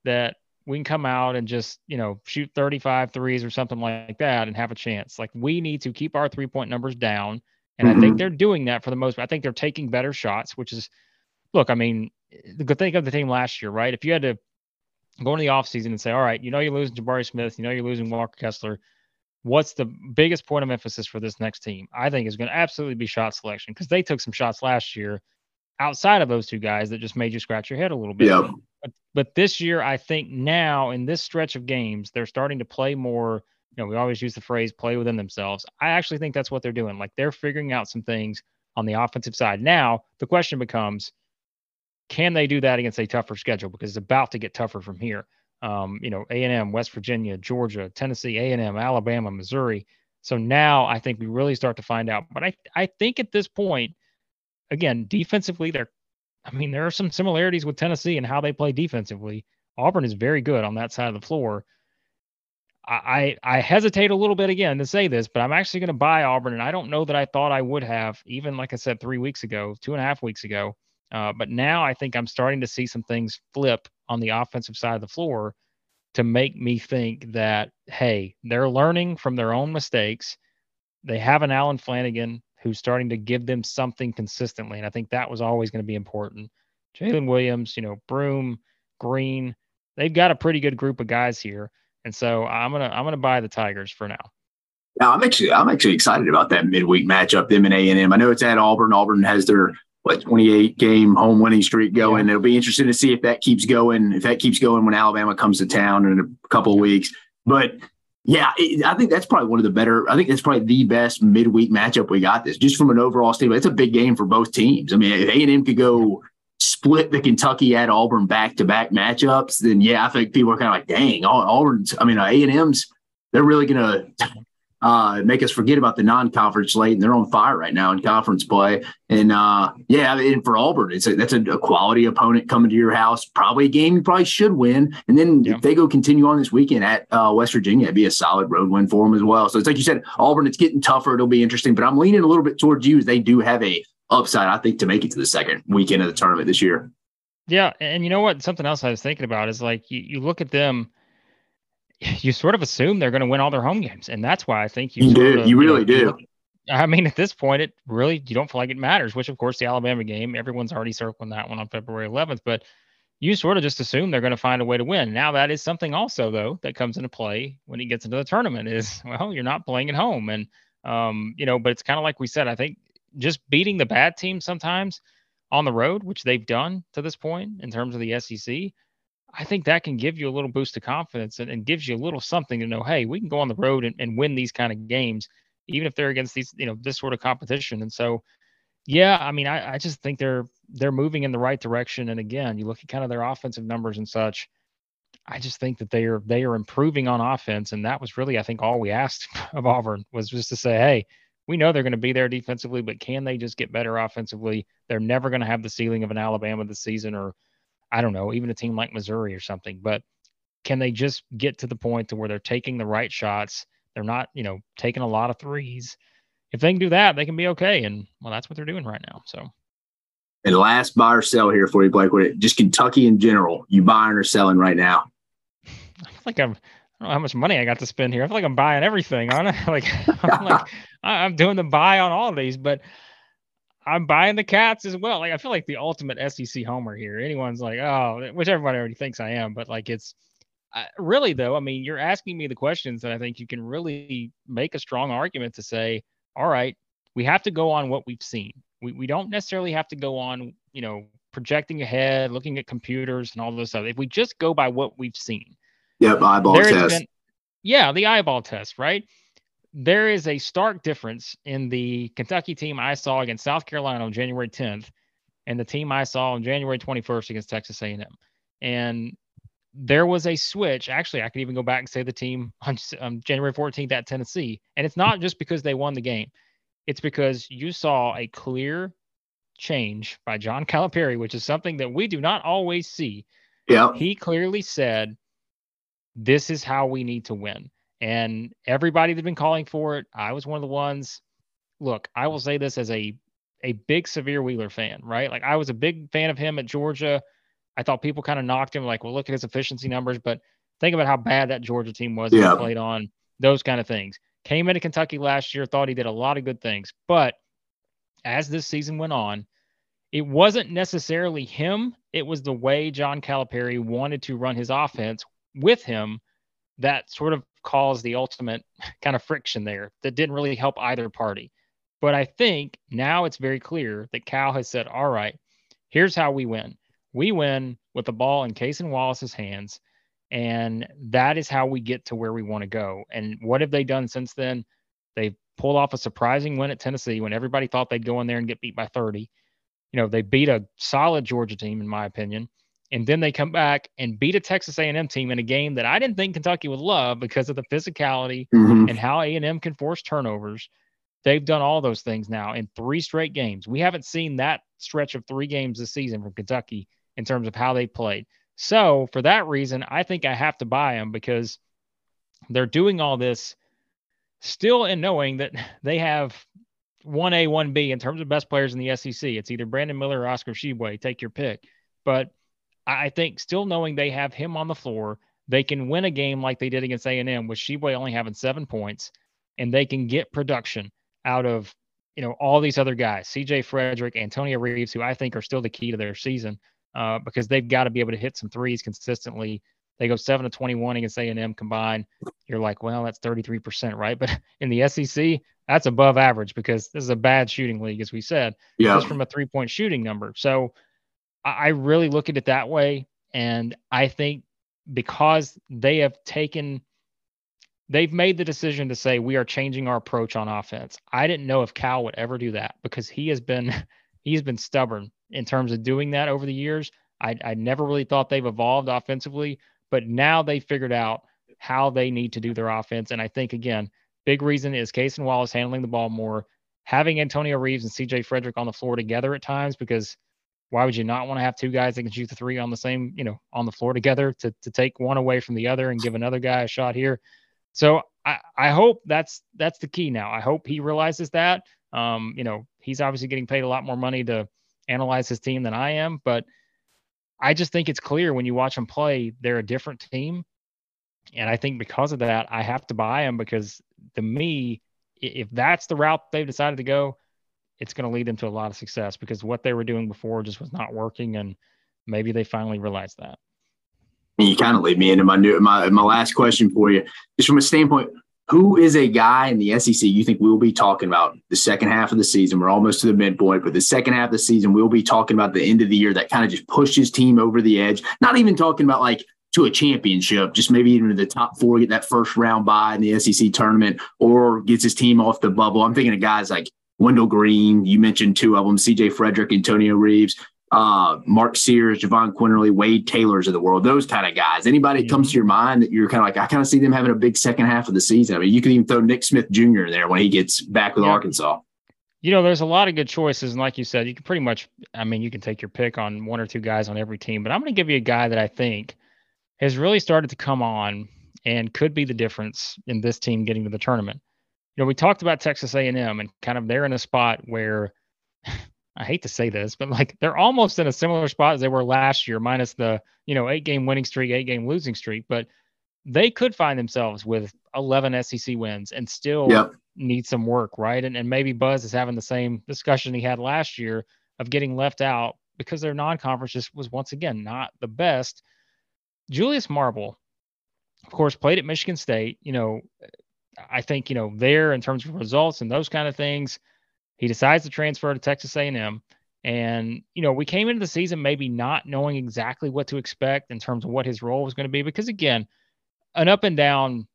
that we can come out and just, you know, shoot 35 threes or something like that and have a chance. Like we need to keep our three point numbers down. And mm-hmm. I think mm-hmm. they're doing that for the most part. I think they're taking better shots, which is look, I mean, the good thing of the team last year, right? If you had to go into the offseason and say, all right, you know you're losing Jabari Smith, you know you're losing Walker Kessler. What's the biggest point of emphasis for this next team? I think is going to absolutely be shot selection because they took some shots last year outside of those two guys that just made you scratch your head a little bit. Yeah. But, but this year, I think now in this stretch of games, they're starting to play more. You know, we always use the phrase play within themselves. I actually think that's what they're doing. Like they're figuring out some things on the offensive side. Now, the question becomes can they do that against a tougher schedule? Because it's about to get tougher from here. Um, you know, A&M, West Virginia, Georgia, Tennessee, A&M, Alabama, Missouri. So now I think we really start to find out. But I, I think at this point, again, defensively, they're, I mean, there are some similarities with Tennessee and how they play defensively. Auburn is very good on that side of the floor. I, I hesitate a little bit again to say this, but I'm actually going to buy Auburn, and I don't know that I thought I would have, even like I said three weeks ago, two and a half weeks ago. Uh, but now I think I'm starting to see some things flip on the offensive side of the floor to make me think that, hey, they're learning from their own mistakes. They have an Allen Flanigan who's starting to give them something consistently. And I think that was always going to be important. Jaylin Williams, you know, Broome, Green, they've got a pretty good group of guys here. And so I'm gonna I'm gonna buy the Tigers for now. Now I'm actually I'm actually excited about that midweek matchup, them and A and M. I know it's at Auburn. Auburn has their what 28 game home winning streak going. Yeah. It'll be interesting to see if that keeps going. If that keeps going when Alabama comes to town in a couple of weeks. But yeah, it, I think that's probably one of the better. I think that's probably the best midweek matchup we got. This just from an overall standpoint. It's a big game for both teams. I mean, if A and M could go split the Kentucky at Auburn back to back matchups, then yeah, I think people are kind of like, dang, Auburn's. I mean, A and M's they're really going to uh, make us forget about the non-conference slate, and they're on fire right now in conference play. And uh, yeah, and for Auburn, it's a, that's a, a, quality opponent coming to your house. Probably a game you probably should win. And then yeah. if they go continue on this weekend at uh, West Virginia, it'd be a solid road win for them as well. So it's like you said, Auburn. It's getting tougher. It'll be interesting, but I'm leaning a little bit towards you. As they do have a upside, I think, to make it to the second weekend of the tournament this year. Yeah, and you know what? Something else I was thinking about is like you, you look at them you sort of assume they're going to win all their home games, and that's why I think you, you do. Of, you really you know, do. I mean, at this point, it really you don't feel like it matters. Which, of course, the Alabama game, everyone's already circling that one on February 11th, but you sort of just assume they're going to find a way to win. Now, that is something also though that comes into play when he gets into the tournament. Is well, you're not playing at home, and um, you know, but it's kind of like we said. I think just beating the bad teams sometimes on the road, which they've done to this point in terms of the SEC I think that can give you a little boost of confidence and, and gives you a little something to know, hey, we can go on the road and, and win these kind of games, even if they're against these, you know, this sort of competition. And so, yeah, I mean, I, I just think they're they're moving in the right direction. And again, you look at kind of their offensive numbers and such. I just think that they are they are improving on offense, and that was really, I think, all we asked of Auburn was just to say, hey, we know they're going to be there defensively, but can they just get better offensively? They're never going to have the ceiling of an Alabama this season or I don't know, even a team like Missouri or something. But can they just get to the point to where they're taking the right shots? They're not, you know, taking a lot of threes. If they can do that, they can be okay. And well, that's what they're doing right now. So. And last buy or sell here for you, Blake. Just Kentucky in general. You buying or selling right now? I feel like I'm. I don't know how much money I got to spend here. I feel like I'm buying everything on it. Like I'm like I'm doing the buy on all these, but I'm buying the cats as well. Like I feel like the ultimate SEC homer here. Anyone's like, oh, which everybody already thinks I am, but like it's uh, really though. I mean, you're asking me the questions that I think you can really make a strong argument to say, all right, we have to go on what we've seen. We we don't necessarily have to go on, you know, projecting ahead, looking at computers and all those stuff. If we just go by what we've seen, yep, eyeball test. Been, yeah, the eyeball test, right? There is a stark difference in the Kentucky team I saw against South Carolina on January 10th and the team I saw on January 21st against Texas A&M. And there was a switch. Actually, I could even go back and say the team on um, January 14th at Tennessee. And it's not just because they won the game. It's because you saw a clear change by John Calipari, which is something that we do not always see. Yeah. He clearly said, this is how we need to win. And everybody that's been calling for it, I was one of the ones. Look, I will say this as a a big Sahvir Wheeler fan, right? Like I was a big fan of him at Georgia. I thought people kind of knocked him, like, well, look at his efficiency numbers, but think about how bad that Georgia team was yeah. played on those kind of things. Came into Kentucky last year, thought he did a lot of good things, but as this season went on, it wasn't necessarily him. It was the way John Calipari wanted to run his offense with him that sort of caused the ultimate kind of friction there that didn't really help either party. But I think now it's very clear that Cal has said, all right, here's how we win. We win with the ball in Cason Wallace's hands. And that is how we get to where we want to go. And what have they done since then? They've pulled off a surprising win at Tennessee when everybody thought they'd go in there and get beat by 30. You know, they beat a solid Georgia team, in my opinion and then they come back and beat a Texas A&M team in a game that I didn't think Kentucky would love because of the physicality mm-hmm. and how A&M can force turnovers. They've done all those things now in three straight games. We haven't seen that stretch of three games this season from Kentucky in terms of how they played. So for that reason, I think I have to buy them because they're doing all this still in knowing that they have 1A, 1B in terms of best players in the SEC. It's either Brandon Miller or Oscar Tshiebwe. Take your pick. But I think still knowing they have him on the floor, they can win a game like they did against A&M with Tshiebwe only having seven points, and they can get production out of you know all these other guys, C.J. Frederick, Antonio Reeves, who I think are still the key to their season uh, because they've got to be able to hit some threes consistently. They go seven to 21 against A&M combined. You're like, well, that's 33%, right? But in the SEC, that's above average because this is a bad shooting league, as we said, yeah. just from a three point shooting number. So I really look at it that way. And I think because they have taken, they've made the decision to say, we are changing our approach on offense. I didn't know if Cal would ever do that because he has been, he's been stubborn in terms of doing that over the years. I, I never really thought they've evolved offensively, but now they figured out how they need to do their offense. And I think again, big reason is Cason Wallace handling the ball more, having Antonio Reeves and CJ Frederick on the floor together at times because why would you not want to have two guys that can shoot the three on the same, you know, on the floor together to to take one away from the other and give another guy a shot here? So I, I hope that's that's the key now. I hope he realizes that. Um, you know, he's obviously getting paid a lot more money to analyze his team than I am, but I just think it's clear when you watch them play, they're a different team. And I think because of that, I have to buy them because to me, if that's the route they've decided to go, it's going to lead them to a lot of success because what they were doing before just was not working. And maybe they finally realized that. You kind of lead me into my new my my last question for you, just from a standpoint. Who is a guy in the SEC you think we'll be talking about the second half of the season? We're almost to the midpoint, but the second half of the season, we'll be talking about the end of the year that kind of just pushed his team over the edge. Not even talking about like to a championship, just maybe even to the top four, get that first round bye in the SEC tournament, or gets his team off the bubble. I'm thinking of guys like Wendell Green. You mentioned two of them, CJ Frederick, Antonio Reeves, uh, Mark Sears, Jahvon Quinerly, Wade Taylors of the world, those kind of guys. Anybody mm-hmm. comes to your mind that you're kind of like, I kind of see them having a big second half of the season. I mean, you could even throw Nick Smith Jr. in there when he gets back with yeah. Arkansas. You know, there's a lot of good choices. And like you said, you can pretty much, I mean, you can take your pick on one or two guys on every team, but I'm going to give you a guy that I think has really started to come on and could be the difference in this team getting to the tournament. You know, we talked about Texas A&M and kind of they're in a spot where I hate to say this, but like they're almost in a similar spot as they were last year, minus the you know eight game winning streak, eight game losing streak. But they could find themselves with 11 SEC wins and still yep. need some work, right? And and maybe Buzz is having the same discussion he had last year of getting left out because their non-conference just was once again not the best. Julius Marble, of course, played at Michigan State. You know, I think you know there in terms of results and those kind of things. He decides to transfer to Texas A&M, and you know we came into the season maybe not knowing exactly what to expect in terms of what his role was going to be because again, an up and down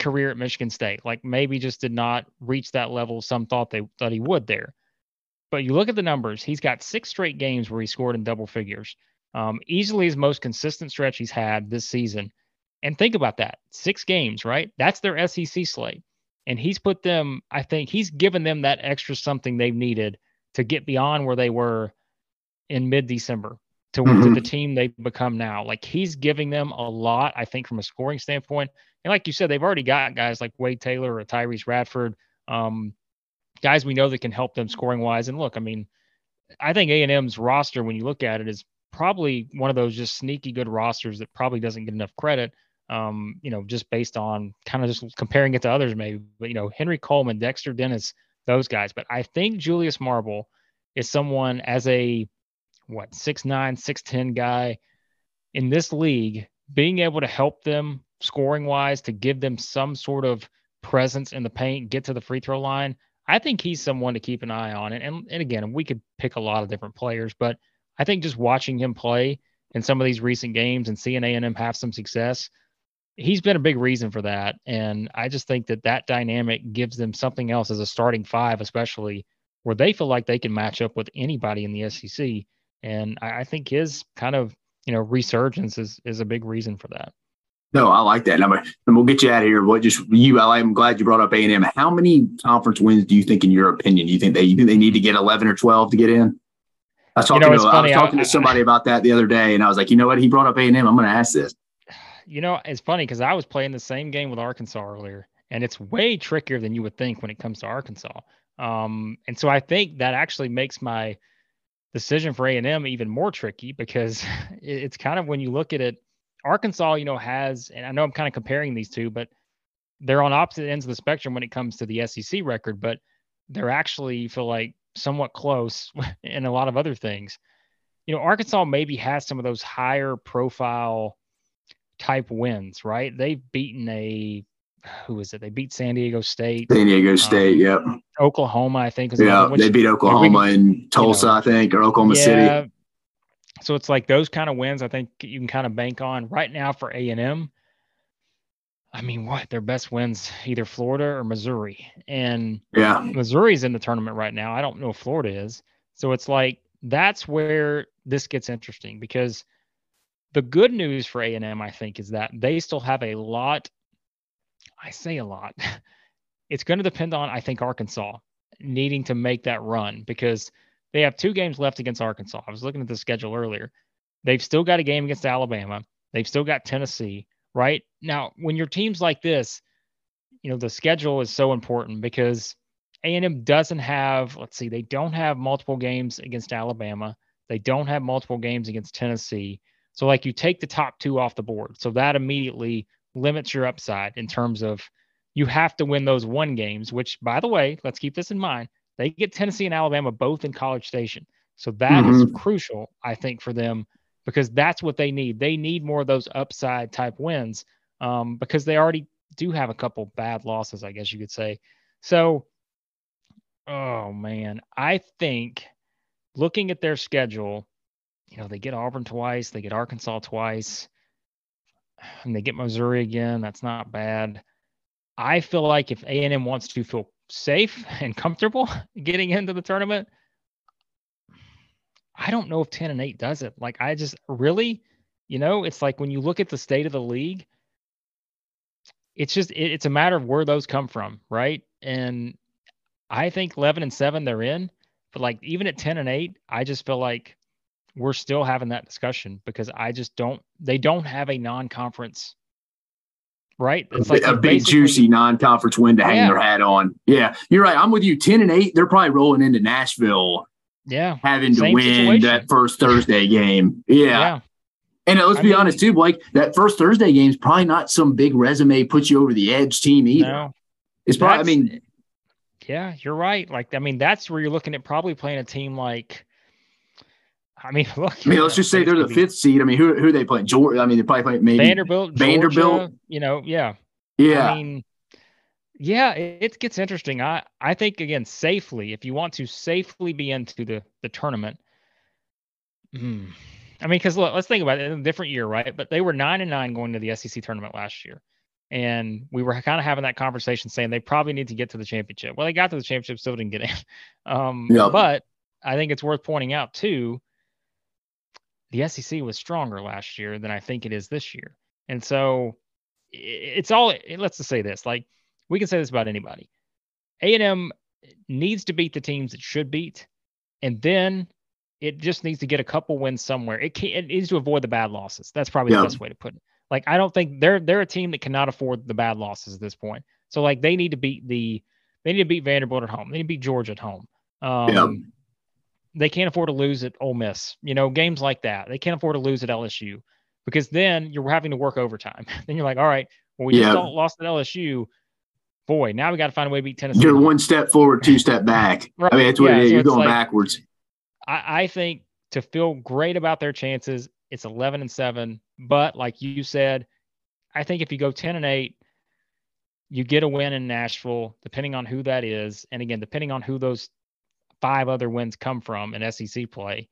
career at Michigan State, like maybe just did not reach that level some thought they thought he would there. But you look at the numbers; he's got six straight games where he scored in double figures. Um, easily his most consistent stretch he's had this season. And think about that six games, right? That's their SEC slate. And he's put them, I think he's given them that extra something they've needed to get beyond where they were in mid December to, mm-hmm. to the team they've become now. Like he's giving them a lot, I think, from a scoring standpoint. And like you said, they've already got guys like Wade Taylor or Tyrece Radford, um, guys we know that can help them scoring wise. And look, I mean, I think A&M's roster, when you look at it, is probably one of those just sneaky good rosters that probably doesn't get enough credit. Um, you know, just based on kind of just comparing it to others, maybe. But you know, Henry Coleman, Dexter Dennis, those guys. But I think Julius Marble is someone as a what six nine, six ten guy in this league, being able to help them scoring wise, to give them some sort of presence in the paint, get to the free throw line. I think he's someone to keep an eye on. And, and, and again, we could pick a lot of different players, but I think just watching him play in some of these recent games and seeing A&M have some success, he's been a big reason for that. And I just think that that dynamic gives them something else as a starting five, especially where they feel like they can match up with anybody in the SEC. And I, I think his kind of you know resurgence is is a big reason for that. No, I like that. And we'll get you out of here. What just you? I'm glad you brought up A and M. How many conference wins do you think, in your opinion, do you think they you think they need to get 11 or 12 to get in? I was talking, you know, to, I was talking I, to somebody about that the other day, and I was like, you know what? He brought up A and M. I'm going to ask this. You know, it's funny because I was playing the same game with Arkansas earlier, and it's way trickier than you would think when it comes to Arkansas. Um, and so I think that actually makes my decision for A and M even more tricky because it's kind of when you look at it, Arkansas, you know, has, and I know I'm kind of comparing these two, but they're on opposite ends of the spectrum when it comes to the SEC record, but they're actually feel like somewhat close in a lot of other things. You know, Arkansas maybe has some of those higher profile type wins, right? They've beaten a who is it? They beat San Diego State. San Diego um, State, um, yep. Oklahoma, I think. Is yeah, they beat Oklahoma and Tulsa, you know, I think, or Oklahoma yeah, City. So it's like those kind of wins. I think you can kind of bank on right now for A and M. I mean, what their best wins either Florida or Missouri, and yeah, Missouri's in the tournament right now. I don't know if Florida is, so it's like that's where this gets interesting because the good news for A&M, I think, is that they still have a lot I say a lot. It's going to depend on, I think, Arkansas needing to make that run because they have two games left against Arkansas. I was looking at the schedule earlier. They've still got a game against Alabama. They've still got Tennessee, right? Now, when your teams like this, you know, the schedule is so important because A&M doesn't have, let's see, they don't have multiple games against Alabama. They don't have multiple games against Tennessee. So like you take the top two off the board. So that immediately limits your upside in terms of you have to win those one games, which by the way, let's keep this in mind. They get Tennessee and Alabama both in College Station. So that mm-hmm. is crucial, I think, for them because that's what they need. They need more of those upside type wins um, because they already do have a couple bad losses, I guess you could say. So, oh man, I think looking at their schedule, you know, they get Auburn twice, they get Arkansas twice, and they get Missouri again. That's not bad. I feel like if A&M wants to feel safe and comfortable getting into the tournament, I don't know if 10 and 8 does it. Like I just really, you know, it's like when you look at the state of the league, it's just it, it's a matter of where those come from, right? And I think 11 and 7 they're in, but like even at 10 and 8, I just feel like we're still having that discussion because I just don't they don't have a non-conference right? It's like a big juicy non-conference win to oh, hang yeah. their hat on. Yeah, you're right. I'm with you. Ten and eight, they're probably rolling into Nashville. Yeah, having to win situation. that first Thursday game. Yeah. yeah. And uh, let's I be mean, honest too, Blake. That first Thursday game is probably not some big resume puts you over the edge team either. No, it's probably. I mean, yeah, you're right. Like, I mean, that's where you're looking at probably playing a team like I mean, look. I mean, let's just say they're the fifth seed. I mean, who who they play? Georgia. I mean, they probably play maybe Vanderbilt. Vanderbilt. Georgia, you know, yeah. Yeah. I mean, yeah, it, it, gets interesting. I I think again, safely, if you want to safely be into the the tournament. Hmm. I mean, because look, let's think about it. In a different year, right? But they were nine and nine going to the SEC tournament last year. And we were kind of having that conversation saying they probably need to get to the championship. Well, they got to the championship, still didn't get in. Um, yep. But I think it's worth pointing out too the SEC was stronger last year than I think it is this year. And so it's all let's just say this like we can say this about anybody. A&M needs to beat the teams it should beat and then it just needs to get a couple wins somewhere. It can it needs to avoid the bad losses. That's probably yeah. the best way to put it. Like I don't think they're they're a team that cannot afford the bad losses at this point. So like they need to beat the they need to beat Vanderbilt at home. They need to beat Georgia at home. Um, yeah they can't afford to lose at Ole Miss. You know, games like that. They can't afford to lose at LSU because then you're having to work overtime. then you're like, all right, well, we yeah. just lost at LSU. Boy, now we got to find a way to beat Tennessee. You're one step forward, two step back. right. I mean, that's what yeah, it is. So you're going like, backwards. I, I think to feel great about their chances, it's 11 and seven. But like you said, I think if you go 10 and eight, you get a win in Nashville, depending on who that is. And again, depending on who those five other wins come from in SEC play.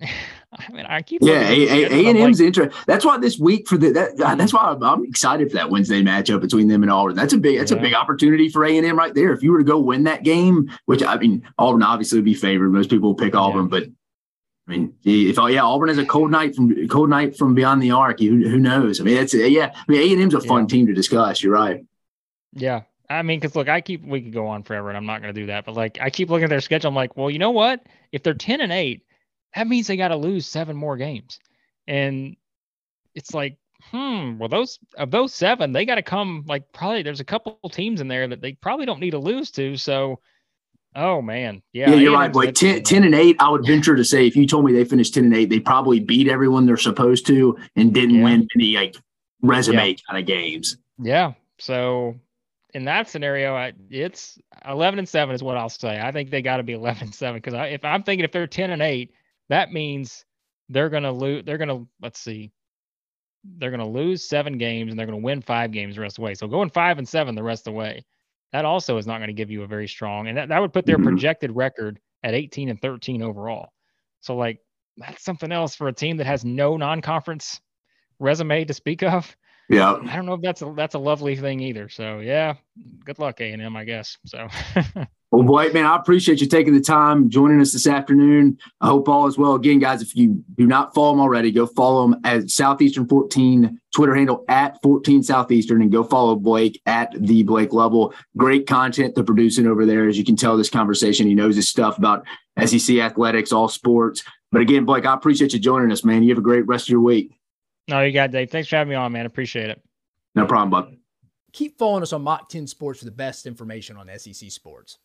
I mean, I keep yeah. A and M's like, interesting. That's why this week for the that, that's why I'm, I'm, excited for that Wednesday matchup between them and Auburn. That's a big that's yeah. a big opportunity for A and M right there. If you were to go win that game, which I mean, Auburn obviously would be favored. Most people pick Auburn, yeah. but I mean, if oh yeah, Auburn has a cold night from cold night from beyond the arc. Who, who knows? I mean, it's yeah. I mean, A and M's a fun yeah. team to discuss. You're right. Yeah, I mean, because look, I keep we could go on forever, and I'm not going to do that. But like, I keep looking at their schedule. I'm like, well, you know what? If they're ten and eight, that means they got to lose seven more games, and it's like, hmm. Well, those of those seven, they got to come. Like, probably there's a couple teams in there that they probably don't need to lose to. So, oh man, yeah, yeah, you're right. Boy, 10, 10 and eight, I would venture to say if you told me they finished ten and eight, they probably beat everyone they're supposed to and didn't yeah. win any like resume yeah. kind of games. Yeah. So in that scenario, I, it's 11 and 7 is what I'll say. I think they got to be 11 and 7 because if I'm thinking if they're 10 and 8, that means they're going to lose. They're going to, let's see, they're going to lose seven games and they're going to win five games the rest of the way. So going five and seven the rest of the way, that also is not going to give you a very strong, and that, that would put their mm-hmm. projected record at 18 and 13 overall. So, like, that's something else for a team that has no non conference resume to speak of. Yeah. I don't know if that's a that's a lovely thing either. So yeah, good luck A and M, I guess. So Well, Blake, man, I appreciate you taking the time joining us this afternoon. I hope all is well. Again, guys, if you do not follow him already, go follow him at Southeastern 14 Twitter handle at 14 Southeastern and go follow Blake at the Blake Lovell. Great content they're producing over there. As you can tell, this conversation, he knows his stuff about SEC athletics, all sports. But again, Blake, I appreciate you joining us, man. You have a great rest of your week. No, you got Dave. Thanks for having me on, man. Appreciate it. No problem, bud. Keep following us on Mach 10 Sports for the best information on SEC sports.